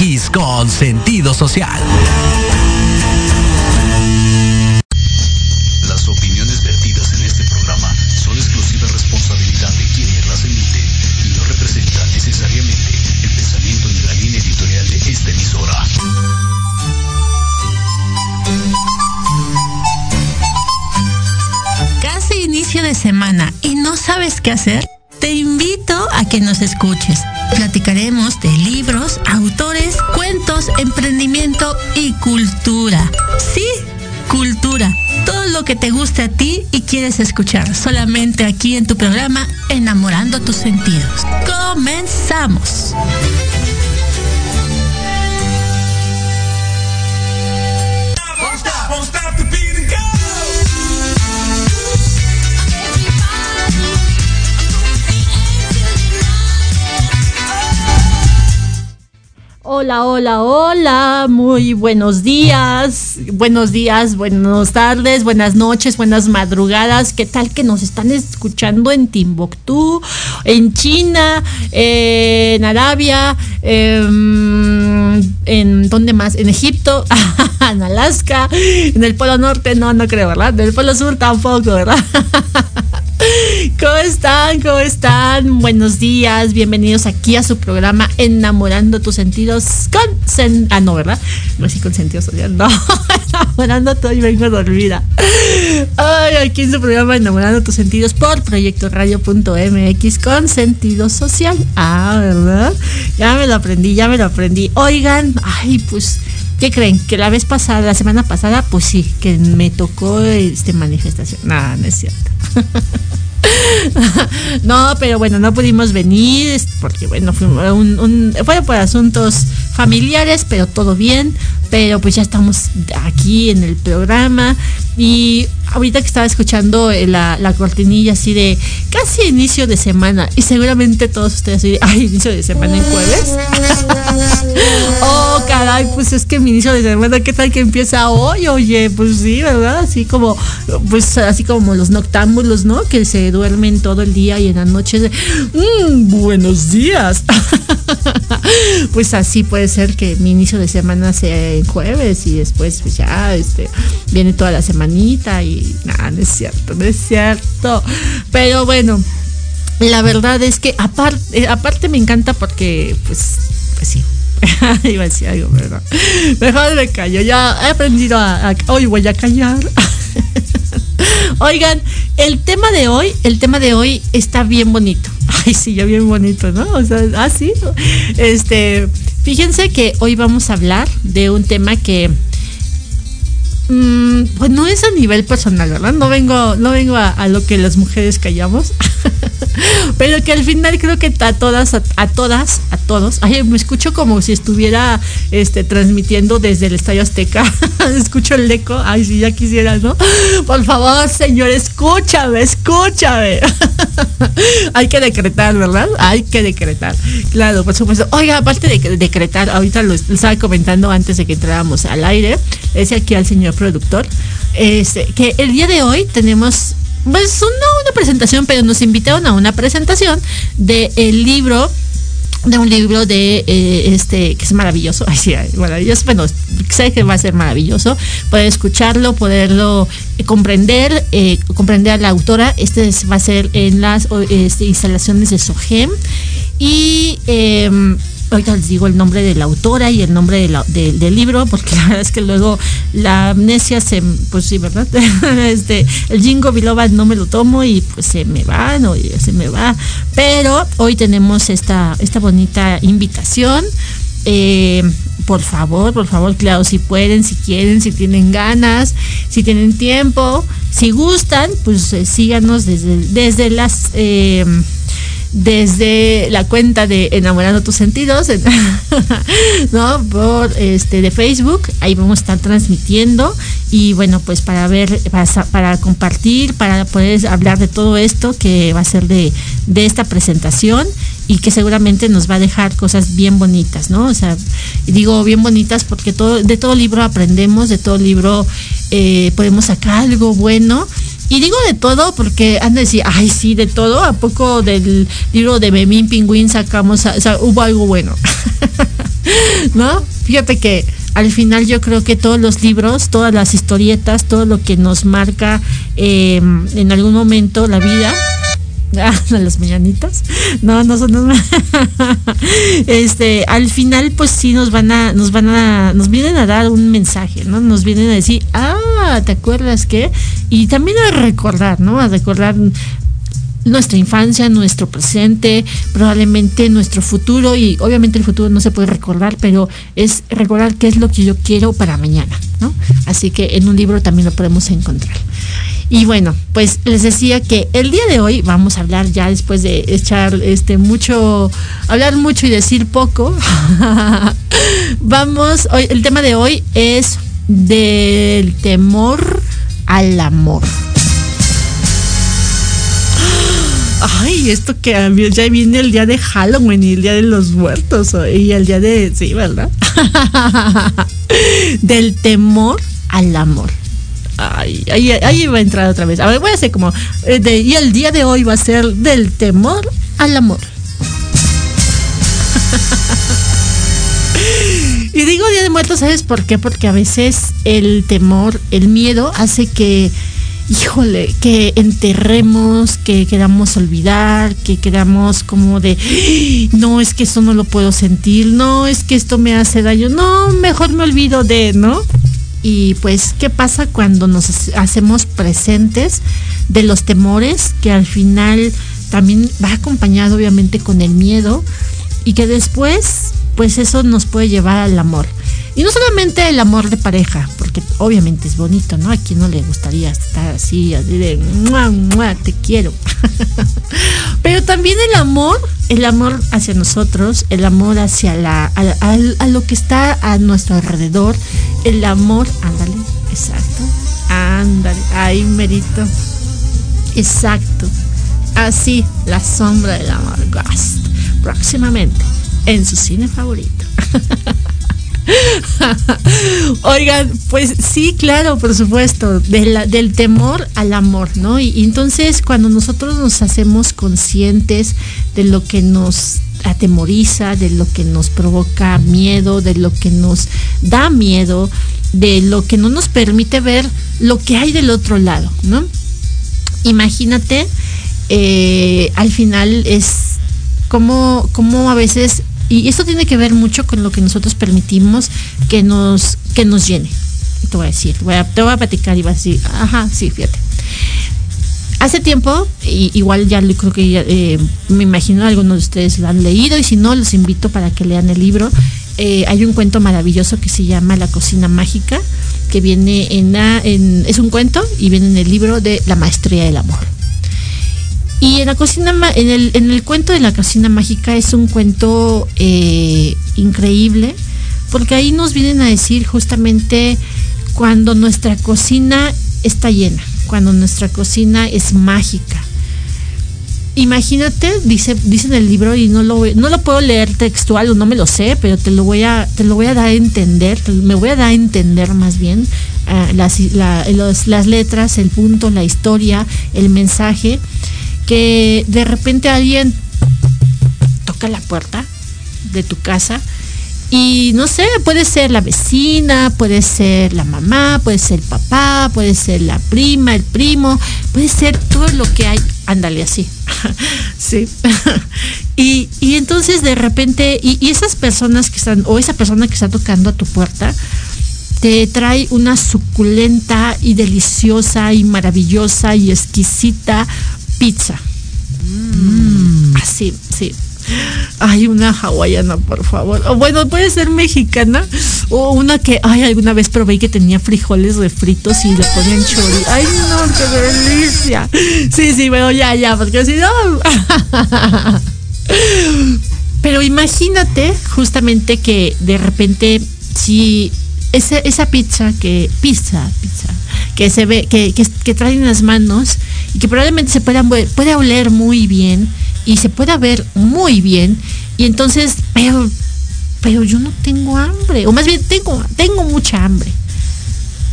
MX con sentido social. Las opiniones vertidas en este programa son exclusiva responsabilidad de quienes las emiten y no representan necesariamente el pensamiento ni la línea editorial de esta emisora. Casi inicio de semana y no sabes qué hacer. Te invito a que nos escuches. Platicaremos de libros, autores, cuentos, emprendimiento y cultura. Sí, cultura. Todo lo que te guste a ti y quieres escuchar solamente aquí en tu programa Enamorando tus sentidos. Comenzamos. Hola, hola, hola, muy buenos días, buenos días, buenas tardes, buenas noches, buenas madrugadas. ¿Qué tal que nos están escuchando en Timbuktu, en China, en Arabia, em, en dónde más? En Egipto, en Alaska, en el Polo Norte, no, no creo, ¿verdad? En el Polo Sur tampoco, ¿verdad? ¿Cómo están? ¿Cómo están? Buenos días, bienvenidos aquí a su programa Enamorando tus sentidos con... Ah, no, ¿verdad? No así con sentido social, no. Enamorando todo y vengo dormida. Ay, aquí en su programa Enamorando tus sentidos por Proyecto Radio.mx con sentido social. Ah, ¿verdad? Ya me lo aprendí, ya me lo aprendí. Oigan, ay, pues... ¿Qué creen? Que la vez pasada, la semana pasada, pues sí, que me tocó este manifestación. No, no es cierto. no, pero bueno, no pudimos venir porque bueno, fue, un, fue por asuntos familiares, pero todo bien. Pero pues ya estamos aquí en el programa y ahorita que estaba escuchando eh, la, la, cortinilla así de casi inicio de semana y seguramente todos ustedes así ay, inicio de semana en jueves. oh, caray, pues es que mi inicio de semana, ¿qué tal que empieza hoy? Oye, pues sí, ¿verdad? Así como, pues así como los noctámbulos, ¿no? Que se duermen todo el día y en la noche de, mmm, buenos días. pues así puede ser que mi inicio de semana sea en jueves y después pues ya este viene toda la semanita y nada, no es cierto, no es cierto. Pero bueno, la verdad es que aparte, aparte me encanta porque pues, pues sí, iba a decir algo, ¿verdad? Mejor me callo, ya he aprendido a hoy voy a callar. Oigan, el tema de hoy, el tema de hoy está bien bonito. Ay, sí, ya bien bonito, ¿no? O sea, ah. Este, fíjense que hoy vamos a hablar de un tema que mmm, no es a nivel personal, ¿verdad? No vengo, no vengo a lo que las mujeres callamos. pero que al final creo que a todas, a, todas, a todos, ay, me escucho como si estuviera este, transmitiendo desde el Estadio Azteca, escucho el eco, ay, si ya quisiera, ¿no? Por favor, señor, escúchame, escúchame. Hay que decretar, ¿verdad? Hay que decretar. Claro, por supuesto. Oiga, aparte de decretar, ahorita lo, estaba comentando antes de que entráramos al aire, ese aquí al señor productor, este, que el día de hoy tenemos pues no una presentación, pero nos invitaron a una presentación del el libro de un libro de eh, este que es maravilloso, ay sí, maravilloso, bueno, sé que va a ser maravilloso, poder escucharlo, poderlo eh, comprender, eh, comprender a la autora, este es, va a ser en las este, instalaciones de SOGEM y ahorita les digo el nombre de la autora y el nombre de del libro, porque la verdad es que luego la amnesia se, pues sí, ¿verdad? este, el jingo biloba no me lo tomo y pues se me va, no, se me va. Pero hoy tenemos esta, esta bonita invitación. Eh, por favor, por favor, claro, si pueden, si quieren, si tienen ganas, si tienen tiempo, si gustan, pues eh, síganos desde, desde las... Eh, desde la cuenta de Enamorando tus sentidos, ¿no? Por este de Facebook, ahí vamos a estar transmitiendo y bueno, pues para ver, para, para compartir, para poder hablar de todo esto que va a ser de, de esta presentación y que seguramente nos va a dejar cosas bien bonitas, ¿no? O sea, digo bien bonitas porque todo, de todo libro aprendemos, de todo libro eh, podemos sacar algo bueno Y digo de todo porque han de decir, ay, sí, de todo. ¿A poco del libro de Memín Pingüín sacamos, o sea, hubo algo bueno? ¿No? Fíjate que al final yo creo que todos los libros, todas las historietas, todo lo que nos marca eh, en algún momento la vida, Ah, las mañanitas. No, no son este, al final pues sí nos van a nos van a nos vienen a dar un mensaje, ¿no? Nos vienen a decir, "Ah, ¿te acuerdas qué?" Y también a recordar, ¿no? A recordar nuestra infancia, nuestro presente, probablemente nuestro futuro y obviamente el futuro no se puede recordar, pero es recordar qué es lo que yo quiero para mañana, ¿no? Así que en un libro también lo podemos encontrar. Y bueno, pues les decía que el día de hoy vamos a hablar ya después de echar este mucho, hablar mucho y decir poco. vamos, hoy, el tema de hoy es del temor al amor. Ay, esto que ya viene el día de Halloween y el día de los muertos y el día de, sí, ¿verdad? del temor al amor. Ay, ahí, ahí va a entrar otra vez. A ver, voy a hacer como. Eh, y el día de hoy va a ser del temor al amor. y digo Día de Muertos, ¿sabes por qué? Porque a veces el temor, el miedo hace que, híjole, que enterremos, que queramos olvidar, que queramos como de, no, es que eso no lo puedo sentir, no, es que esto me hace daño, no, mejor me olvido de, ¿no? Y pues qué pasa cuando nos hacemos presentes de los temores que al final también va acompañado obviamente con el miedo y que después pues eso nos puede llevar al amor. Y no solamente el amor de pareja, porque obviamente es bonito, ¿no? A quien no le gustaría estar así, así de, ¡mua, te quiero. Pero también el amor, el amor hacia nosotros, el amor hacia la, a, lo que está a nuestro alrededor, el amor, ándale, exacto, ándale, ahí merito, exacto, así, la sombra del amor, Ghost, próximamente en su cine favorito. Oigan, pues sí, claro, por supuesto, del temor al amor, ¿no? Y, entonces cuando nosotros nos hacemos conscientes de lo que nos atemoriza, de lo que nos provoca miedo, de lo que nos da miedo, de lo que no nos permite ver lo que hay del otro lado, ¿no? Imagínate, eh, al final es como, como a veces y esto tiene que ver mucho con lo que nosotros permitimos que nos, que nos llene. Te voy a decir, te voy a, platicar y vas a decir, ajá, sí, fíjate. Hace tiempo, igual ya creo que eh, me imagino algunos de ustedes lo han leído y si no, los invito para que lean el libro. Eh, hay un cuento maravilloso que se llama La cocina mágica, que viene en, en, es un cuento y viene en el libro de La maestría del amor. Y en la cocina, en el, en el cuento de la cocina mágica es un cuento eh, increíble, porque ahí nos vienen a decir justamente cuando nuestra cocina está llena, cuando nuestra cocina es mágica. Imagínate, dice, dice en el libro, y no lo, no lo puedo leer textual o no me lo sé, pero te lo voy a, te lo voy a dar a entender, me voy a dar a entender más bien uh, las, las letras, el punto, la historia, el mensaje que de repente alguien toca la puerta de tu casa y no sé, puede ser la vecina, puede ser la mamá, puede ser el papá, puede ser la prima, el primo, puede ser todo lo que hay. Ándale así. sí. y, y, entonces de repente, y, y, esas personas que están, o esa persona que está tocando a tu puerta, te trae una suculenta y deliciosa y maravillosa y exquisita pizza. Mm. Así, sí. Ay, una hawaiana, por favor. O bueno, puede ser mexicana. O una que, ay, alguna vez probé que tenía frijoles refritos y le ponían chori. Ay, no, qué delicia. Sí, sí, bueno, ya, ya, porque si no. Pero imagínate justamente que de repente, si esa, pizza que, pizza, pizza, que se ve, que, que, que traen las manos y que probablemente se pueda, puede oler muy bien y se pueda ver muy bien y entonces, pero, pero yo no tengo hambre, o más bien tengo, tengo mucha hambre.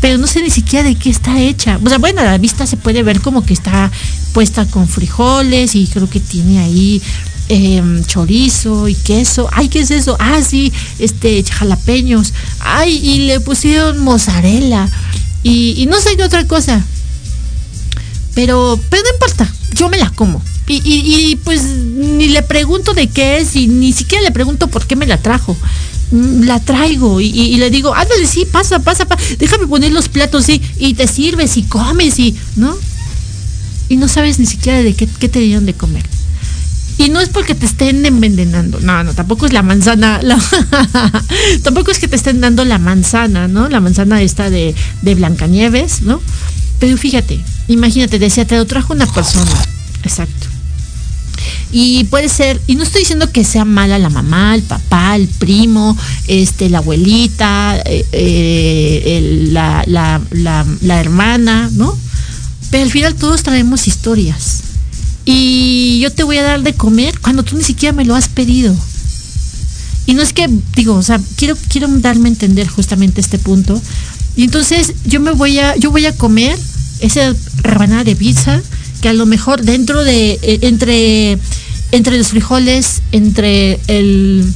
pero no sé ni siquiera de qué está hecha. O sea, bueno, a la vista se puede ver como que está puesta con frijoles y creo que tiene ahí em, chorizo y queso. Ay, ¿qué es eso? Ah, sí, este, jalapeños. Ay, y le pusieron mozzarella. Y, no sé qué otra cosa. Pero, pero no importa, yo me la como. Y, y, pues ni le pregunto de qué es y ni siquiera le pregunto por qué me la trajo. Mm, La traigo y le digo, ándale, sí, pasa, pasa, pasa, déjame poner los platos, sí, y te sirves y comes y, ¿no? Y no sabes ni siquiera de qué, qué te dieron de comer. Y no es porque te estén envenenando, no, no, tampoco es la manzana, tampoco es que te estén dando la manzana, ¿no? La manzana esta de, de Blancanieves, ¿no? Pero fíjate, imagínate, decía, te lo trajo una persona, exacto. Y puede ser, y no estoy diciendo que sea mala la mamá, el papá, el primo, este, la abuelita, eh, eh, el- la- la- la hermana, ¿no? Pero al final todos traemos historias. Y yo te voy a dar de comer cuando tú ni siquiera me lo has pedido. Y no es que, digo, o sea, quiero, quiero darme a entender justamente este punto. Y entonces yo me voy a, yo voy a comer esa rebanada de pizza que a lo mejor dentro de, eh, entre, entre los frijoles, entre el,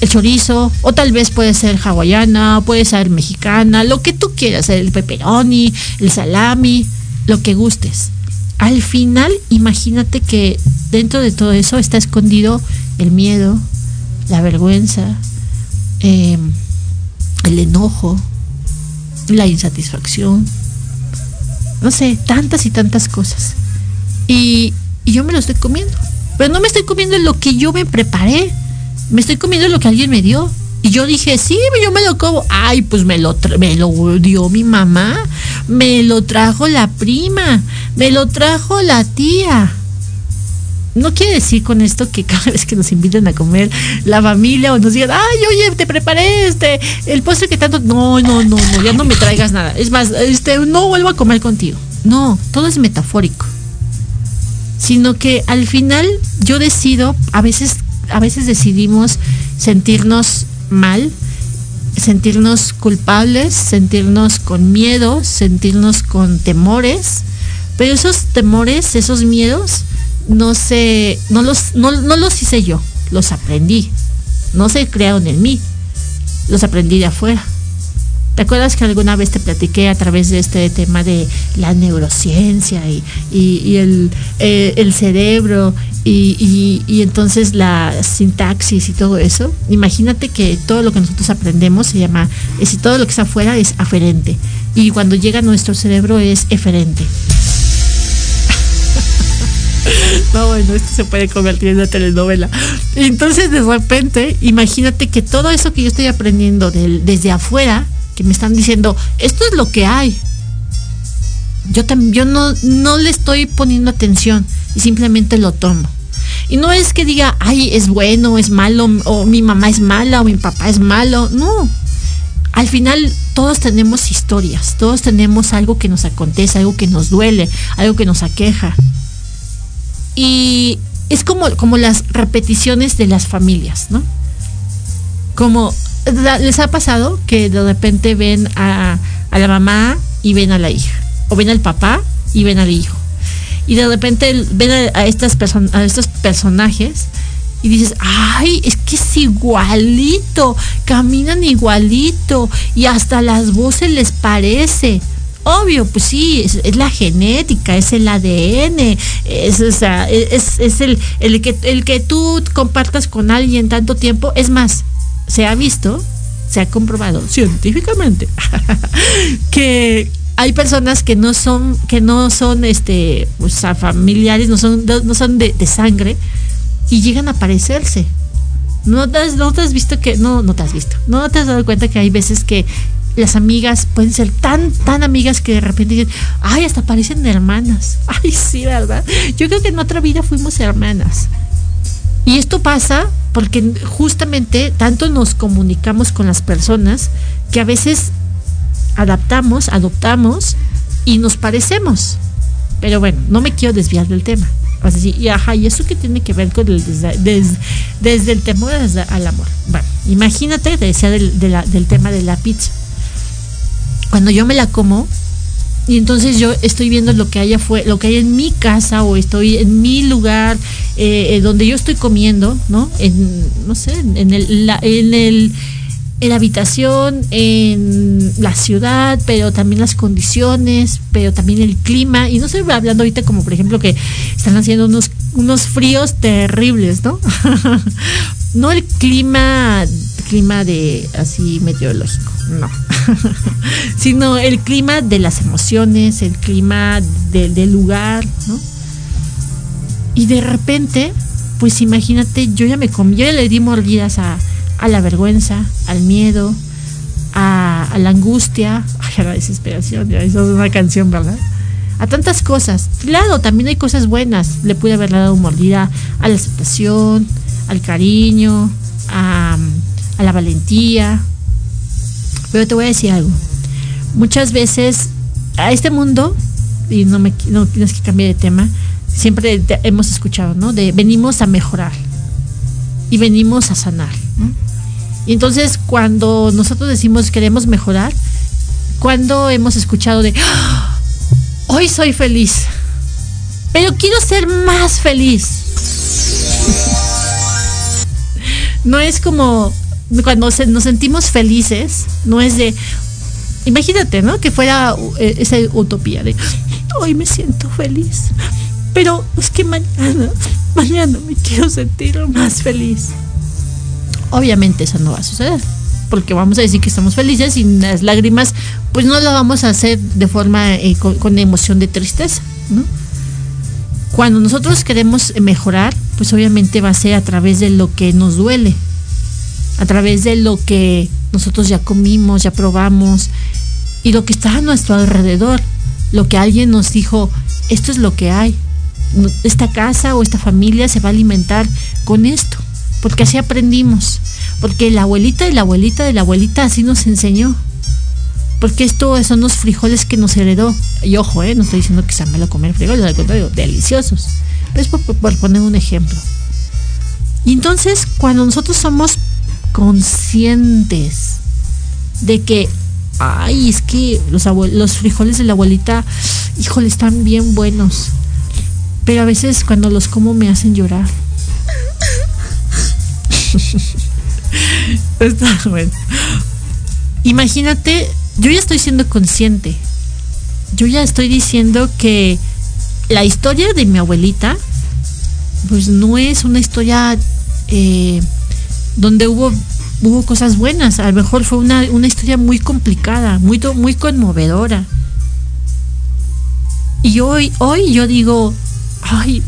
el chorizo, o tal vez puede ser hawaiana, puede ser mexicana, lo que tú quieras, el pepperoni, el salami, lo que gustes. Al final, imagínate que dentro de todo eso está escondido el miedo, la vergüenza, eh, el enojo, la insatisfacción, no sé, tantas y tantas cosas. Y, y yo me lo estoy comiendo. Pero no me estoy comiendo lo que yo me preparé. Me estoy comiendo lo que alguien me dio. Y yo dije, sí, yo me lo como. Ay, pues me lo, me lo dio mi mamá. Me lo trajo la prima. Me lo trajo la tía. No quiere decir con esto que cada vez que nos invitan a comer la familia o nos digan, ay, oye, te preparé este, el postre que tanto. No, no, no, no, ya no me traigas nada. Es más, este, no vuelvo a comer contigo. No, todo es metafórico sino que al final yo decido, a veces, a veces decidimos sentirnos mal, sentirnos culpables, sentirnos con miedo, sentirnos con temores, pero esos temores, esos miedos, no sé, no los, no, no los hice yo, los aprendí, no se crearon en mí, los aprendí de afuera. ¿Te acuerdas que alguna vez te platiqué a través de este tema de la neurociencia y, eh, el cerebro y, entonces la sintaxis y todo eso? Imagínate que todo lo que nosotros aprendemos se llama, es si todo lo que está afuera es aferente y cuando llega a nuestro cerebro es eferente. No, bueno, esto se puede convertir en una telenovela. Entonces, de repente, imagínate que todo eso que yo estoy aprendiendo desde afuera, que me están diciendo, esto es lo que hay. Yo también, yo no, no le estoy poniendo atención y simplemente lo tomo. Y no es que diga, ay, es bueno, es malo, o mi mamá es mala, o mi papá es malo. No. Al final todos tenemos historias, todos tenemos algo que nos acontece, algo que nos duele, algo que nos aqueja. Y es como, como las repeticiones de las familias, ¿no? Como les ha pasado que de repente ven a, a la mamá y ven a la hija, o ven al papá y ven al hijo. Y de repente ven a, a estos personajes y dices, ay, es que es igualito, caminan igualito y hasta las voces les parece. Obvio, pues sí, es, la genética, es el ADN, es, es, es el, el, que, el que tú compartas con alguien tanto tiempo. Es más, se ha visto, se ha comprobado científicamente que hay personas que no son, que no son este, o sea, familiares, no son, no son de, de sangre y llegan a parecerse. ¿No te, has, ¿No te has visto que.? No, no te has visto. ¿No te has dado cuenta que hay veces que las amigas pueden ser tan, tan amigas que de repente dicen, ay, hasta parecen hermanas. Ay, sí, ¿verdad? Yo creo que en otra vida fuimos hermanas. Y esto pasa porque justamente tanto nos comunicamos con las personas que a veces adaptamos, adoptamos y nos parecemos. Pero bueno, no me quiero desviar del tema. O sea, sí, y ajá, ¿y eso qué tiene que ver con el desde, desde, el temor al amor? Bueno, imagínate, te decía de del tema de la pizza. cuando yo me la como, y entonces yo estoy viendo lo que haya fue lo que hay en mi casa o estoy en mi lugar eh, donde yo estoy comiendo no en no sé en el en el en la habitación, en la ciudad, pero también las condiciones, pero también el clima. Y no estoy hablando ahorita como por ejemplo que están haciendo unos, unos fríos terribles, ¿no? no el clima, clima de así meteorológico, no. Sino el clima de las emociones, el clima del lugar, ¿no? Y de repente, pues imagínate, yo ya me comí, yo ya le di mordidas a la vergüenza, al miedo, a, la angustia, a la desesperación, ya eso es una canción, ¿verdad? A tantas cosas. Claro, también hay cosas buenas. Le pude haber dado mordida a la aceptación, al cariño, a, la valentía. Pero te voy a decir algo. Muchas veces a este mundo, y no me no tienes que cambiar de tema, siempre hemos escuchado, ¿no? De venimos a mejorar y venimos a sanar. Y entonces cuando nosotros decimos queremos mejorar, cuando hemos escuchado de ¡Ah! hoy soy feliz, pero quiero ser más feliz. no es como cuando nos sentimos felices, no es de imagínate, ¿no? Que fuera eh, esa utopía de hoy me siento feliz, pero es que mañana, mañana me quiero sentir más feliz obviamente eso no va a suceder. Porque vamos a decir que estamos felices y las lágrimas, pues no lo vamos a hacer de forma eh, con, emoción de tristeza. Cuando nosotros queremos mejorar, pues obviamente va a ser a través de lo que nos duele, a través de lo que nosotros ya comimos, ya probamos y lo que está a nuestro alrededor, lo que alguien nos dijo, esto es lo que hay, esta casa o esta familia se va a alimentar con esto porque así aprendimos, porque la abuelita y la abuelita de la abuelita así nos enseñó. Porque esto son los frijoles que nos heredó. Y ojo, ¿eh? no estoy diciendo que sea malo comer frijoles, al contrario, deliciosos. Pero es por poner un ejemplo. Y entonces, cuando nosotros somos conscientes de que, ay, es que los, los frijoles de la abuelita, híjole, están bien buenos. Pero a veces cuando los como me hacen llorar. Está bueno. Imagínate, yo ya estoy siendo consciente. Yo ya estoy diciendo que la historia de mi abuelita, pues no es una historia eh, donde hubo, hubo cosas buenas. A lo mejor fue una, una historia muy complicada, muy, muy conmovedora. Y hoy, hoy yo digo, ay,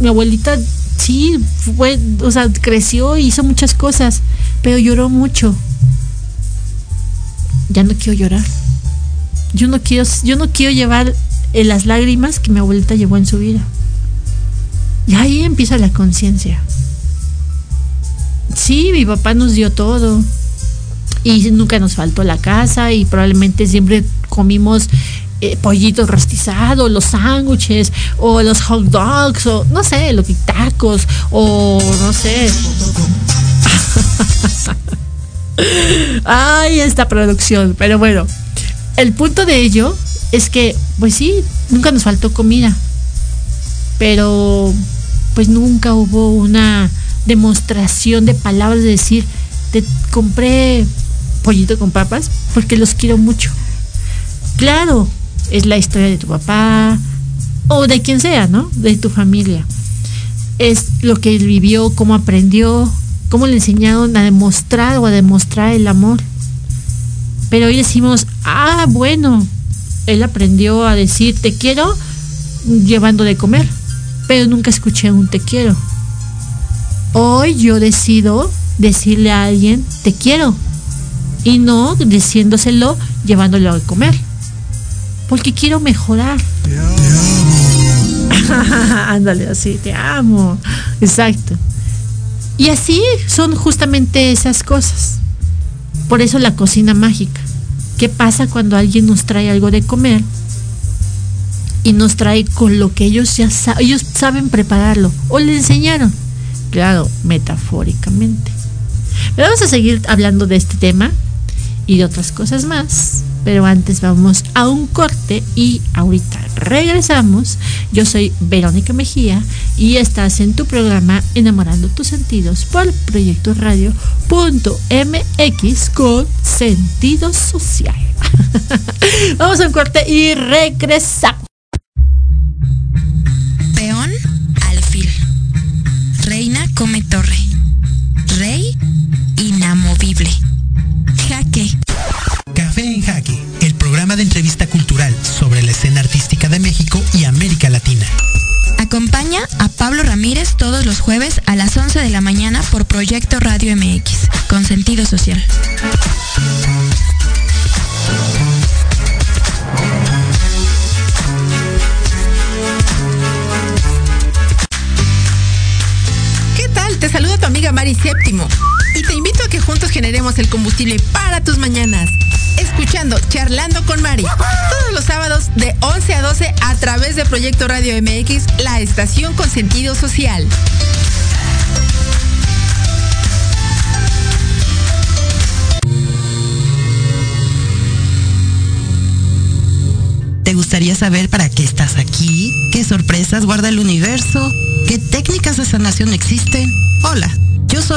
mi abuelita sí, fue, o sea, creció y hizo muchas cosas, pero lloró mucho. Ya no quiero llorar. Yo no quiero, yo no quiero llevar eh, las lágrimas que mi abuelita llevó en su vida. Y ahí empieza la conciencia. Sí, mi papá nos dio todo. Y nunca nos faltó la casa y probablemente siempre comimos eh, pollito rostizado, los sándwiches, o los hot dogs, o no sé, los tacos, o no sé. Ay, esta producción. Pero bueno, el punto de ello es que, pues sí, nunca nos faltó comida. Pero, pues nunca hubo una demostración de palabras de decir, te compré pollito con papas porque los quiero mucho. Claro, es la historia de tu papá o de quien sea, ¿no? De tu familia. Es lo que él vivió, cómo aprendió, cómo le enseñaron a demostrar o a demostrar el amor. Pero hoy decimos, ah, bueno, él aprendió a decir te quiero llevando de comer, pero nunca escuché un te quiero. Hoy yo decido decirle a alguien te quiero y no diciéndoselo llevándolo a comer porque quiero mejorar. Te amo. Ándale, así, te amo. Exacto. Y así son justamente esas cosas. Por eso la cocina mágica. ¿Qué pasa cuando alguien nos trae algo de comer? Y nos trae con lo que ellos ya saben, ellos saben prepararlo o le enseñaron. Claro, metafóricamente. Pero vamos a seguir hablando de este tema y de otras cosas más pero antes vamos a un corte y ahorita regresamos. Yo soy Verónica Mejía y estás en tu programa Enamorando tus sentidos por Proyecto Radio.mx con sentido social. vamos a un corte y regresamos. Come torre. Rey, inamovible. Jaque. Café en Jaque, el programa de entrevista cultural sobre la escena artística de México y América Latina. Acompaña a Pablo Ramírez todos los jueves a las 11 de la mañana por Proyecto Radio MX, con sentido social. Para tus mañanas. Escuchando Charlando con Mari todos los sábados de 11 a 12 a través de Proyecto Radio MX, la estación con sentido social. ¿Te gustaría saber para qué estás aquí? ¿Qué sorpresas guarda el universo? ¿Qué técnicas de sanación existen? Hola,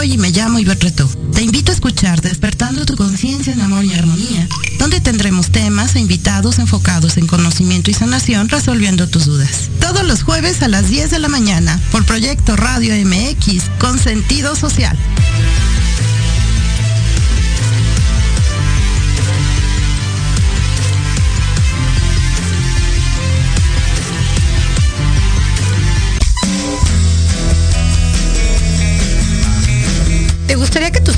y me llamo Ivette Reto. Te invito a escuchar Despertando tu conciencia en amor y armonía, donde tendremos temas e invitados enfocados en conocimiento y sanación resolviendo tus dudas. Todos los jueves a las 10 de la mañana por Proyecto Radio MX con sentido social.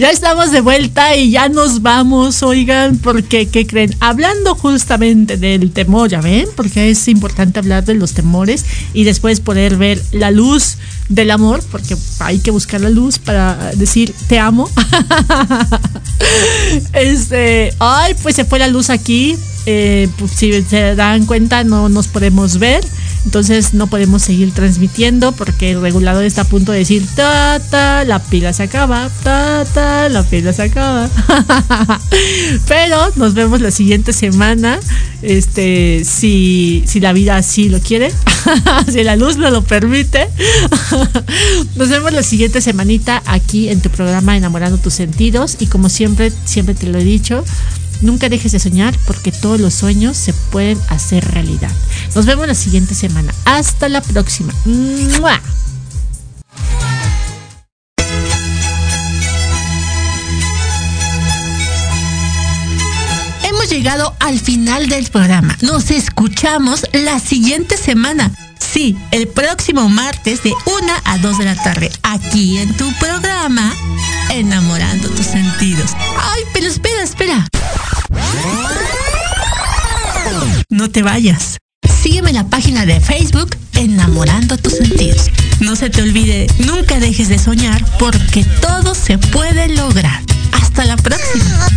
Ya estamos de vuelta y ya nos vamos, oigan, porque, ¿qué creen? Hablando justamente del temor, ¿ya ven? Porque es importante hablar de los temores y después poder ver la luz del amor, porque hay que buscar la luz para decir te amo. este, ay, pues se fue la luz aquí. eh, pues, si se dan cuenta, no nos podemos ver. Entonces no podemos seguir transmitiendo porque el regulador está a punto de decir ta ta, la pila se acaba, ta ta, la pila se acaba. Pero nos vemos la siguiente semana. Este, si, si la vida así lo quiere, si la luz me lo permite. Nos vemos la siguiente semanita aquí en tu programa Enamorando tus sentidos. Y como siempre, siempre te lo he dicho, Nunca dejes de soñar porque todos los sueños se pueden hacer realidad. Nos vemos la siguiente semana. Hasta la próxima. ¡Mua! Hemos llegado al final del programa. Nos escuchamos la siguiente semana. Sí, el próximo martes de 1 a 2 de la tarde, aquí en tu programa, Enamorando tus sentidos. Ay, pero espera, espera. No te vayas. Sígueme en la página de Facebook Enamorando tus sentidos. No se te olvide, nunca dejes de soñar porque todo se puede lograr. Hasta la próxima.